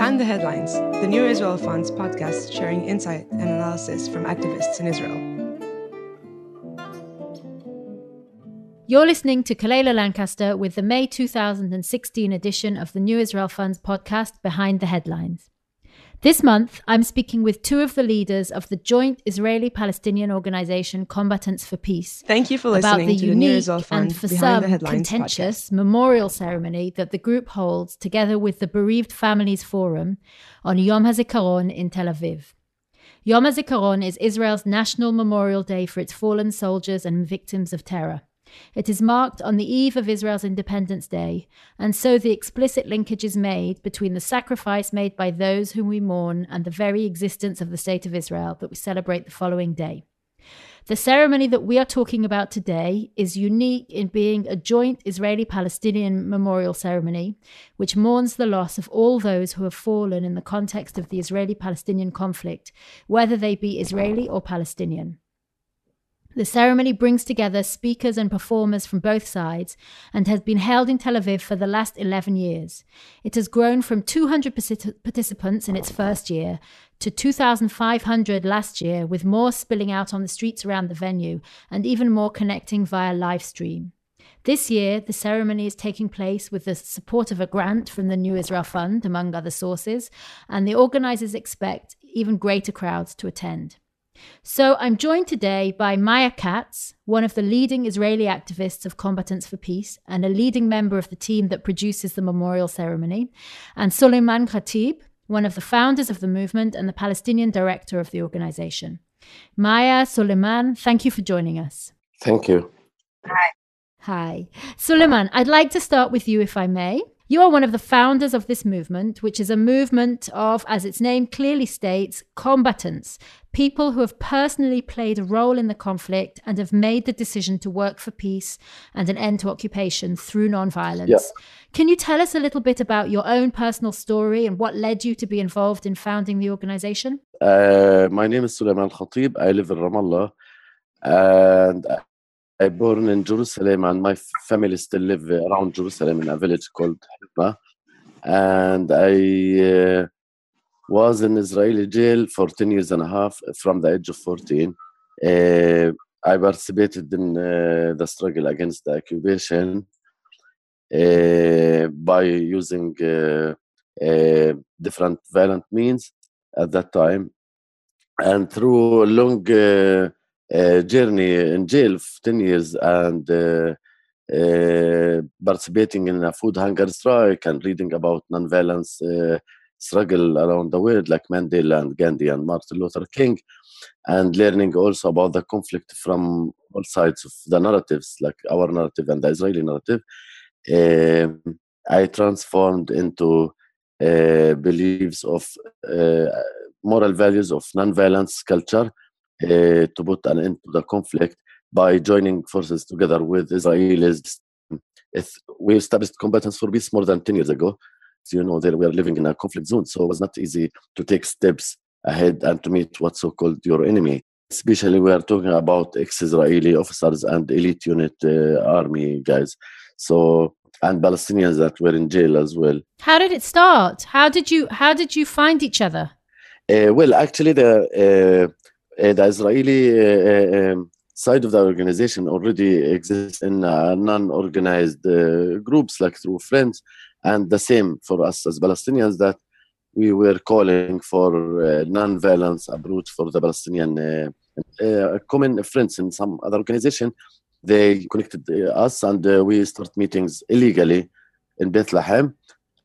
Behind the Headlines, the New Israel Fund's podcast sharing insight and analysis from activists in Israel. You're listening to Kalela Lancaster with the May 2016 edition of the New Israel Fund's podcast Behind the Headlines. This month, I'm speaking with two of the leaders of the joint Israeli Palestinian organization Combatants for Peace. Thank you for listening about the to unique the New Israel and for some contentious podcast. memorial ceremony that the group holds together with the Bereaved Families Forum on Yom HaZikaron in Tel Aviv. Yom HaZikaron is Israel's national memorial day for its fallen soldiers and victims of terror. It is marked on the eve of Israel's Independence Day, and so the explicit linkage is made between the sacrifice made by those whom we mourn and the very existence of the State of Israel that we celebrate the following day. The ceremony that we are talking about today is unique in being a joint Israeli Palestinian memorial ceremony, which mourns the loss of all those who have fallen in the context of the Israeli Palestinian conflict, whether they be Israeli or Palestinian. The ceremony brings together speakers and performers from both sides and has been held in Tel Aviv for the last 11 years. It has grown from 200 participants in its first year to 2,500 last year, with more spilling out on the streets around the venue and even more connecting via live stream. This year, the ceremony is taking place with the support of a grant from the New Israel Fund, among other sources, and the organizers expect even greater crowds to attend. So I'm joined today by Maya Katz, one of the leading Israeli activists of Combatants for Peace and a leading member of the team that produces the memorial ceremony, and Suleiman Khatib, one of the founders of the movement and the Palestinian director of the organization. Maya, Suleiman, thank you for joining us. Thank you. Hi. Hi. Suleiman, I'd like to start with you, if I may. You are one of the founders of this movement, which is a movement of, as its name clearly states, combatants, people who have personally played a role in the conflict and have made the decision to work for peace and an end to occupation through nonviolence. Yeah. Can you tell us a little bit about your own personal story and what led you to be involved in founding the organization? Uh, my name is Suleiman Khatib. I live in Ramallah and I born in Jerusalem and my family still live around Jerusalem in a village called Hizma. And I uh, was in Israeli jail for 10 years and a half from the age of 14. Uh, I participated in uh, the struggle against the occupation uh, by using uh, uh, different violent means at that time. And through a long journey in jail for 10 years and uh, uh, participating in a food hunger strike and reading about nonviolence uh, struggle around the world like Mandela and Gandhi and Martin Luther King and learning also about the conflict from all sides of the narratives like our narrative and the Israeli narrative. Um, I transformed into uh, beliefs of uh, moral values of nonviolence culture uh, to put an end to the conflict by joining forces together with Israelis. If we established combatants for peace more than 10 years ago. So, you know, that we are living in a conflict zone, so it was not easy to take steps ahead and to meet what's so called your enemy. Especially, we are talking about ex Israeli officers and elite unit uh, army guys. So, and Palestinians that were in jail as well. How did it start? How did you how did you find each other? Uh, well, actually, the uh, uh, the Israeli uh, um, side of the organization already exists in uh, non-organized uh, groups, like through friends, and the same for us as Palestinians that we were calling for uh, non-violence approach for the Palestinian uh, uh, common friends in some other organization. They connected uh, us, and uh, we start meetings illegally in Bethlehem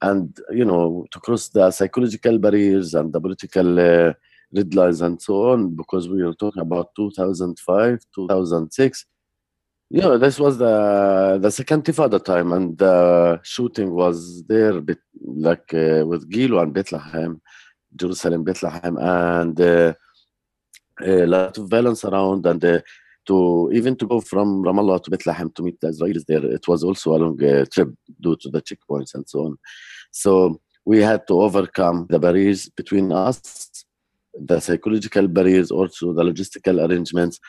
and you know to cross the psychological barriers and the political uh, red lines and so on because we were talking about 2005 2006 you know this was the the second intifada time and the shooting was there like uh, with Gilo and Bethlehem Jerusalem Bethlehem and uh, a lot of violence around and uh, to even to go from Ramallah to Bethlehem to meet the Israelis there, it was also a long uh, trip due to the checkpoints and so on. So we had to overcome the barriers between us, the psychological barriers, also the logistical arrangements,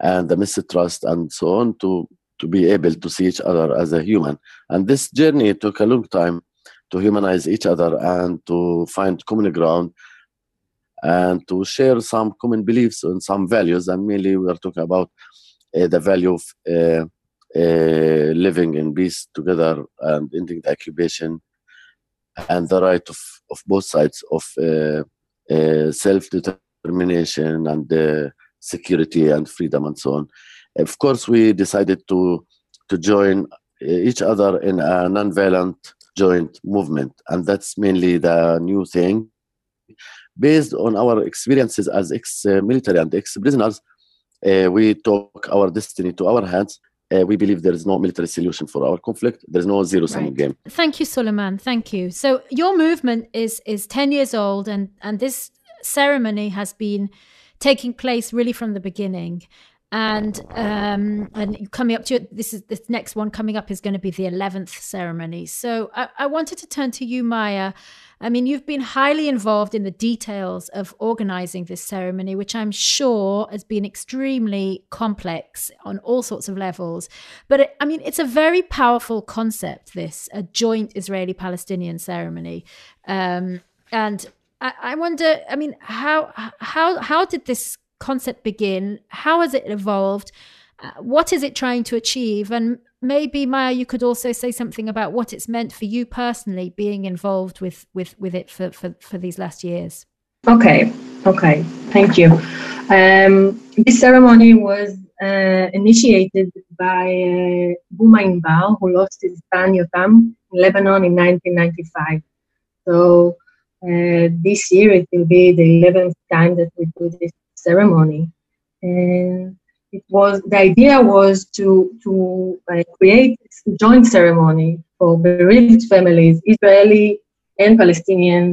and the mistrust and so on to to be able to see each other as a human. And this journey took a long time to humanize each other and to find common ground and to share some common beliefs and some values. And mainly, we are talking about uh, the value of uh, uh, living in peace together and ending the occupation and the right of, of both sides of uh, uh, self determination and security and freedom and so on. Of course, we decided to to join each other in a non-violent joint movement, and that's mainly the new thing. Based on our experiences as ex-military and ex-prisoners, uh, we took our destiny to our hands uh, we believe there is no military solution for our conflict. There is no zero sum right. game. Thank you, Suleiman. Thank you. So your movement is is ten years old, and and this ceremony has been taking place really from the beginning. And um, and coming up to it, this is this next one coming up is going to be the eleventh ceremony. So I, I wanted to turn to you, Maya, I mean, you've been highly involved in the details of organizing this ceremony, which I'm sure has been extremely complex on all sorts of levels. But it, I mean, it's a very powerful concept, this, a joint Israeli Palestinian ceremony. Um, and I, I wonder, I mean, how, how, how did this concept begin? How has it evolved? Uh, what is it trying to achieve? And maybe Maya, you could also say something about what it's meant for you personally, being involved with with with it for for, for these last years. Okay, okay, thank you. Um, this ceremony was uh, initiated by uh, Buma Inbar, who lost his son Yotam in Lebanon in 1995. So uh, this year it will be the 11th time that we do this ceremony. And it was the idea was to to uh, create a joint ceremony for bereaved families, Israeli and Palestinian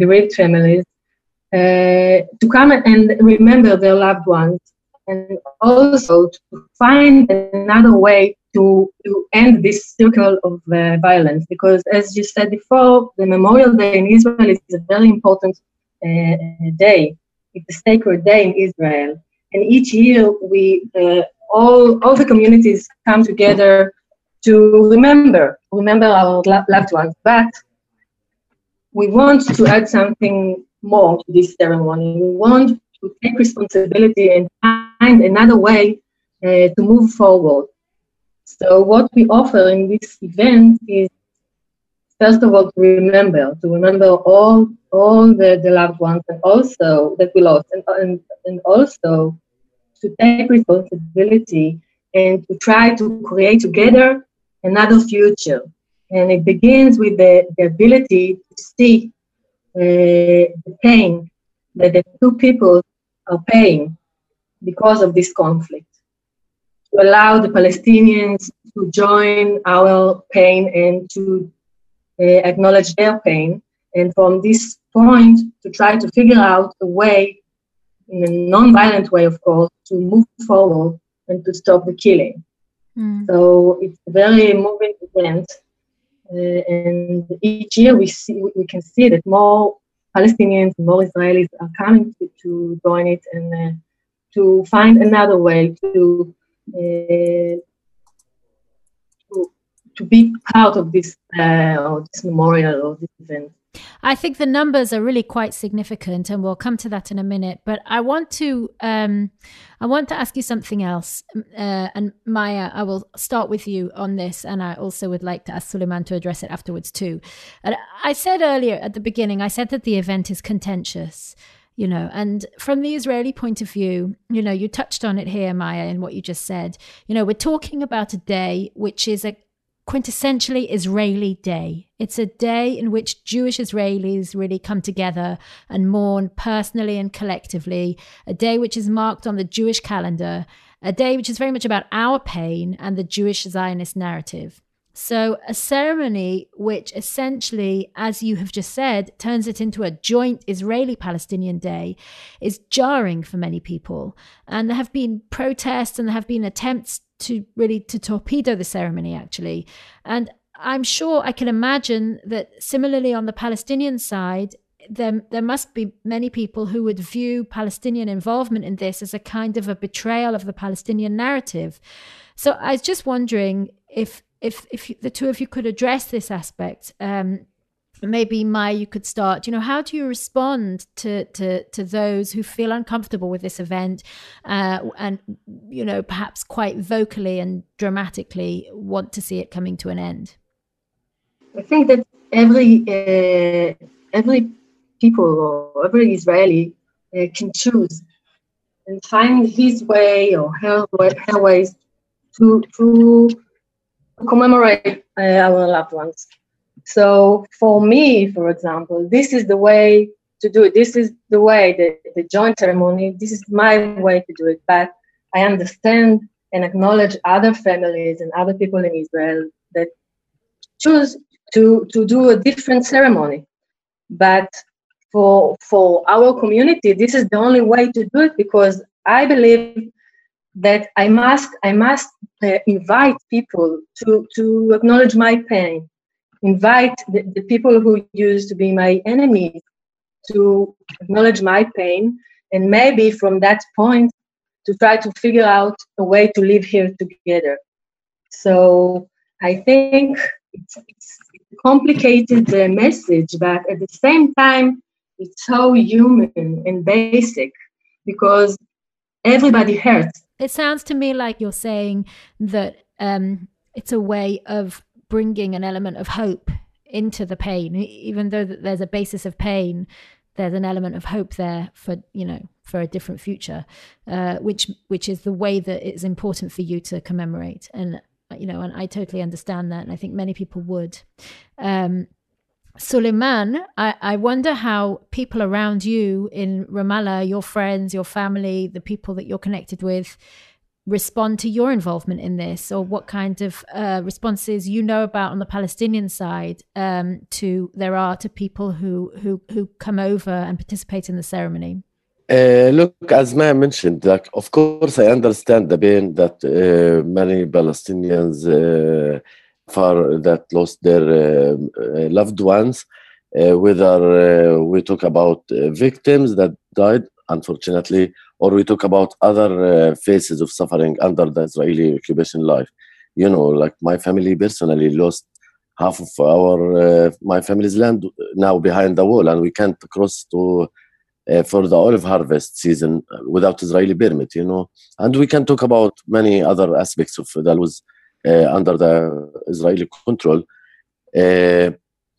bereaved families, uh, to come and remember their loved ones, and also to find another way to, to end this circle of uh, violence. Because, as you said before, the Memorial Day in Israel is a very important uh, day. It's a sacred day in Israel and each year we uh, all all the communities come together to remember remember our loved ones. But we want to add something more to this ceremony. We want to take responsibility and find another way uh, to move forward. So what we offer in this event is first of all to remember to remember all all the, the loved ones and also that we lost and, and, and also to take responsibility and to try to create together another future. And it begins with the, the ability to see uh, the pain that the two people are paying because of this conflict. To allow the Palestinians to join our pain and to acknowledge their pain. And from this point, to try to figure out a way in a non-violent way, of course, to move forward and to stop the killing. Mm. So it's a very moving event, uh, and each year we see we can see that more Palestinians, more Israelis are coming to, to join it and uh, to find another way to, uh, to to be part of this uh, or this memorial or this event. I think the numbers are really quite significant, and we'll come to that in a minute. But I want to, um, I want to ask you something else. Uh, and Maya, I will start with you on this, and I also would like to ask Suleiman to address it afterwards too. And I said earlier at the beginning, I said that the event is contentious you know and from the israeli point of view you know you touched on it here maya in what you just said you know we're talking about a day which is a quintessentially Israeli day. It's a day in which Jewish Israelis really come together and mourn personally and collectively, a day which is marked on the Jewish calendar, a day which is very much about our pain and the Jewish Zionist narrative. So, a ceremony which essentially, as you have just said, turns it into a joint Israeli Palestinian day is jarring for many people. And there have been protests and there have been attempts to really to torpedo the ceremony actually. And i'm sure i can imagine that similarly on the palestinian side there, there must be many people who would view palestinian involvement in this as a kind of a betrayal of the palestinian narrative. So i was just wondering if if if the two of you could address this aspect. Um, maybe Maya, you could start. You know, how do you respond to to to those who feel uncomfortable with this event, uh, and you know, perhaps quite vocally and dramatically want to see it coming to an end? I think that every uh, every people or every Israeli uh, can choose and find his way or her, her ways to to commemorate uh, our loved ones. So for me, for example, this is the way to do it. This is the way, the, the joint ceremony, this is my way to do it. But I understand and acknowledge other families and other people in Israel that choose to, to do a different ceremony. But for, for our community, this is the only way to do it because I believe that I must I must uh, invite people to to acknowledge my pain, invite the, the people who used to be my enemies to acknowledge my pain and maybe from that point to try to figure out a way to live here together. So i think it's, it's a complicated uh, message but at the same time it's so human and basic because everybody hurts. It sounds to me like you're saying that um, it's a way of bringing an element of hope into the pain. Even though there's a basis of pain there's an element of hope there for you know for a different future uh, which which is the way that it's important for you to commemorate. And you know and i totally understand that and i think many people would. Um, Suleiman, I, I wonder how people around you in Ramallah, your friends, your family, the people that you're connected with, respond to your involvement in this or what kind of uh, responses you know about on the Palestinian side um, to there are to people who, who, who come over and participate in the ceremony? Uh, look, as Maya mentioned, like of course I understand the pain that uh, many Palestinians uh, far that lost their uh, uh, loved ones. whether we talk about victims that died, unfortunately, or we talk about other uh, phases of suffering under the Israeli occupation life. You know, like my family personally lost half of our uh, my family's land now behind the wall, and we can't cross to uh, for the olive harvest season without Israeli permit. You know, and we can talk about many other aspects of that was uh, under the Israeli control. Uh,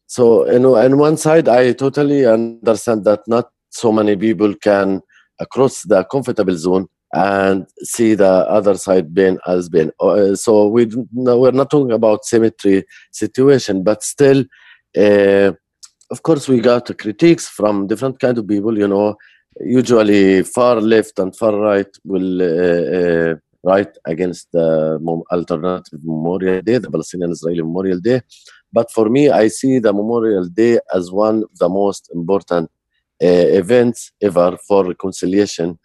so, you know, on one side, I totally understand that not so many people can across the comfortable zone and see the other side being as being. Uh, so we we're not talking about symmetry situation, but still, uh, of course, we got critiques from different kind of people. You know, usually far left and far right will uh, uh write against the alternative Memorial Day, the Palestinian Israeli Memorial Day. But for me, I see the Memorial Day as one of the most important events ever for reconciliation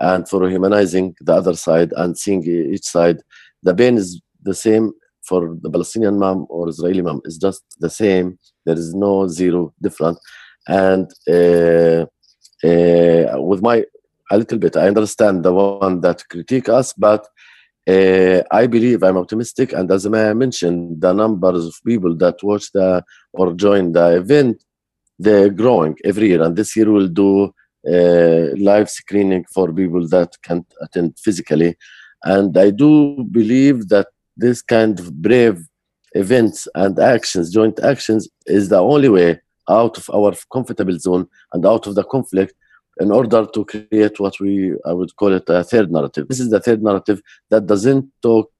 and for humanizing the other side and seeing each side. The pain is the same for the Palestinian mom or Israeli mom. It's just the same. There is no zero different. And uh, uh, with my a little bit, I understand the one that critique us, but uh, I believe I'm optimistic. And as I mentioned, the numbers of people that watch the or join the event they're growing every year. And this year we'll do uh, live screening for people that can't attend physically. And I do believe that this kind of brave events and actions, joint actions, is the only way out of our comfortable zone and out of the conflict in order to create what we I would call it a third narrative. This is the third narrative that doesn't talk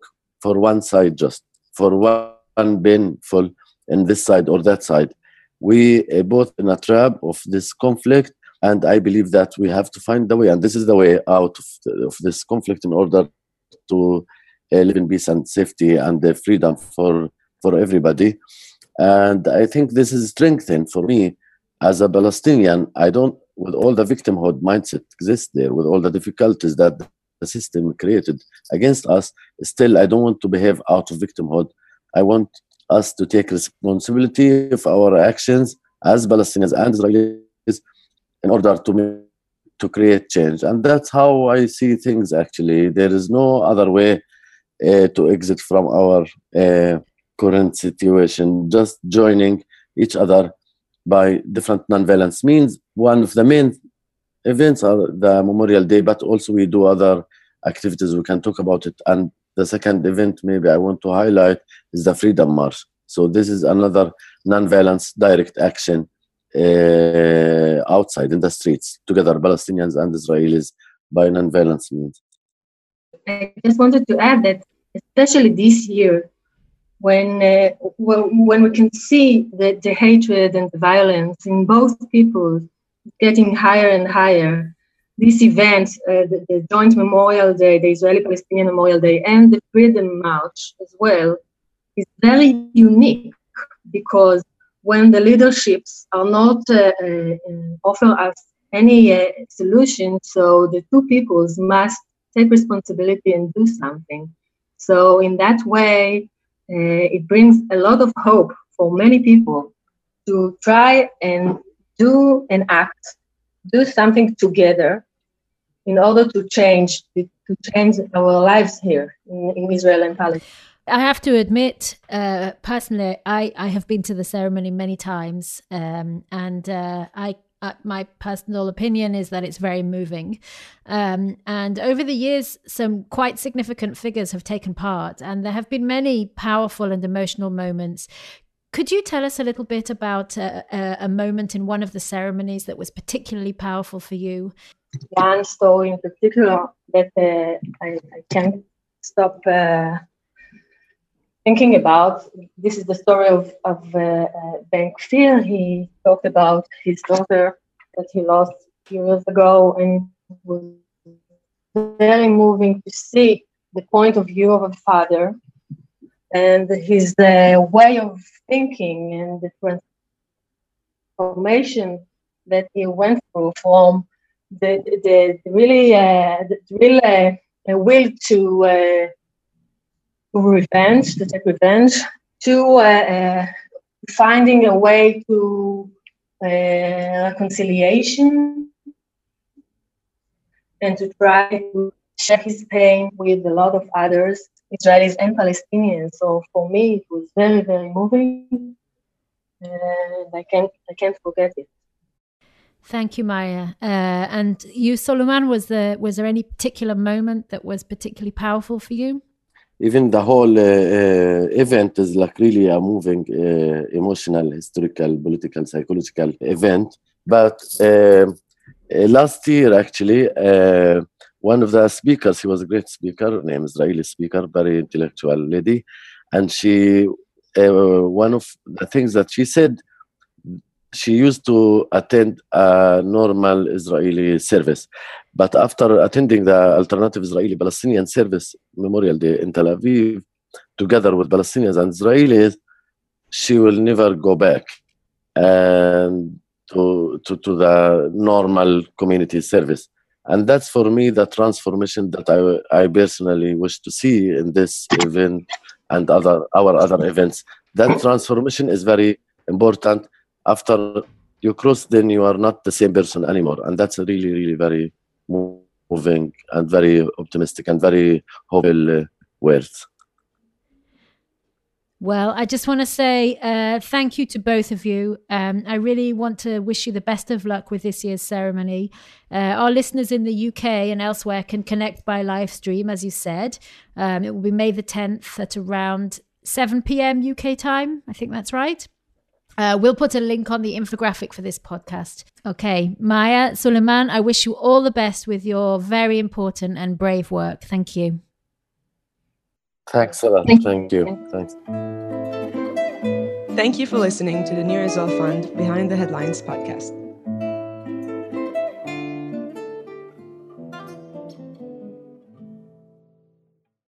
for one side just for one painful in this side or that side we uh, both in a trap of this conflict and i believe that we have to find the way and this is the way out of, the, of this conflict in order to uh, live in peace and safety and uh, freedom for for everybody. And i think this is strengthened for me as a palestinian. I don't with all the victimhood mindset exists there with all the difficulties that the system created against us still i don't want to behave out of victimhood. I want us to take responsibility of our actions as Palestinians and Israelis in order to to create change. And that's how I see things. Actually, there is no other way uh, to exit from our uh, current situation. Just joining each other by different nonviolence means. One of the main events are the Memorial Day, but also we do other activities. We can talk about it. And the second event, maybe I want to highlight, is the Freedom March. So this is another nonviolence direct action uh, outside in the streets, together Palestinians and Israelis by nonviolence means. I just wanted to add that, especially this year, when uh, when we can see that the hatred and the violence in both peoples getting higher and higher, these event, uh, the, the, Joint Memorial Day, the Israeli Palestinian Memorial Day, and the Freedom March as well, is very unique because when the leaderships are not uh, uh, offer us any uh, solution, so the two peoples must take responsibility and do something. So in that way, uh, it brings a lot of hope for many people to try and do and act, do something together in order to change to change our lives here in, in Israel and Palestine. I have to admit, uh, personally, I, I have been to the ceremony many times, um, and uh, I uh, my personal opinion is that it's very moving. Um, and over the years, some quite significant figures have taken part, and there have been many powerful and emotional moments. Could you tell us a little bit about a, a, a moment in one of the ceremonies that was particularly powerful for you? One story in particular that uh, I, I, can't stop uh, thinking about. This is the story of, of uh, Ben. He talked about his daughter that he lost years ago, and was very moving to see the point of view of a father and his uh, way of thinking and the transformation that he went through from the, the, the really uh, the real uh, will to uh, revenge, to take revenge, to uh, uh, finding a way to uh, reconciliation and to try to share his pain with a lot of others, Israelis and Palestinians. So for me, it was very, very moving, and I can't, I can't forget it. Thank you, Maya. Uh, and you, Suleiman, was there was there any particular moment that was particularly powerful for you? even the whole uh, uh, event is like really a moving, uh, emotional, historical, political, psychological event. But last year, actually, one of the speakers, he was a great speaker, named Israeli speaker, very intellectual lady, and she, one of the things that she said she used to attend a normal Israeli service. But after attending the alternative Israeli Palestinian service Memorial Day in Tel Aviv, together with Palestinians and Israelis, she will never go back and to, to, to the normal community service. And that's for me the transformation that I, I personally wish to see in this event and other our other events. That transformation is very important after you cross, then you are not the same person anymore. And that's a really, really very moving and very optimistic and very hopeful uh, words. Well, I just want to say uh, thank you to both of you. Um, I really want to wish you the best of luck with this year's ceremony. Uh, our listeners in the UK and elsewhere can connect by live stream, as you said. Um, it will be May the 10th at around 7 p.m. UK time. I think that's right. Uh, we'll put a link on the infographic for this podcast. Okay, Maya Suleiman, I wish you all the best with your very important and brave work. Thank you. Thanks a lot. Thank, Thank you. you. Thanks. Thank you for listening to the New Israel Fund Behind the Headlines podcast.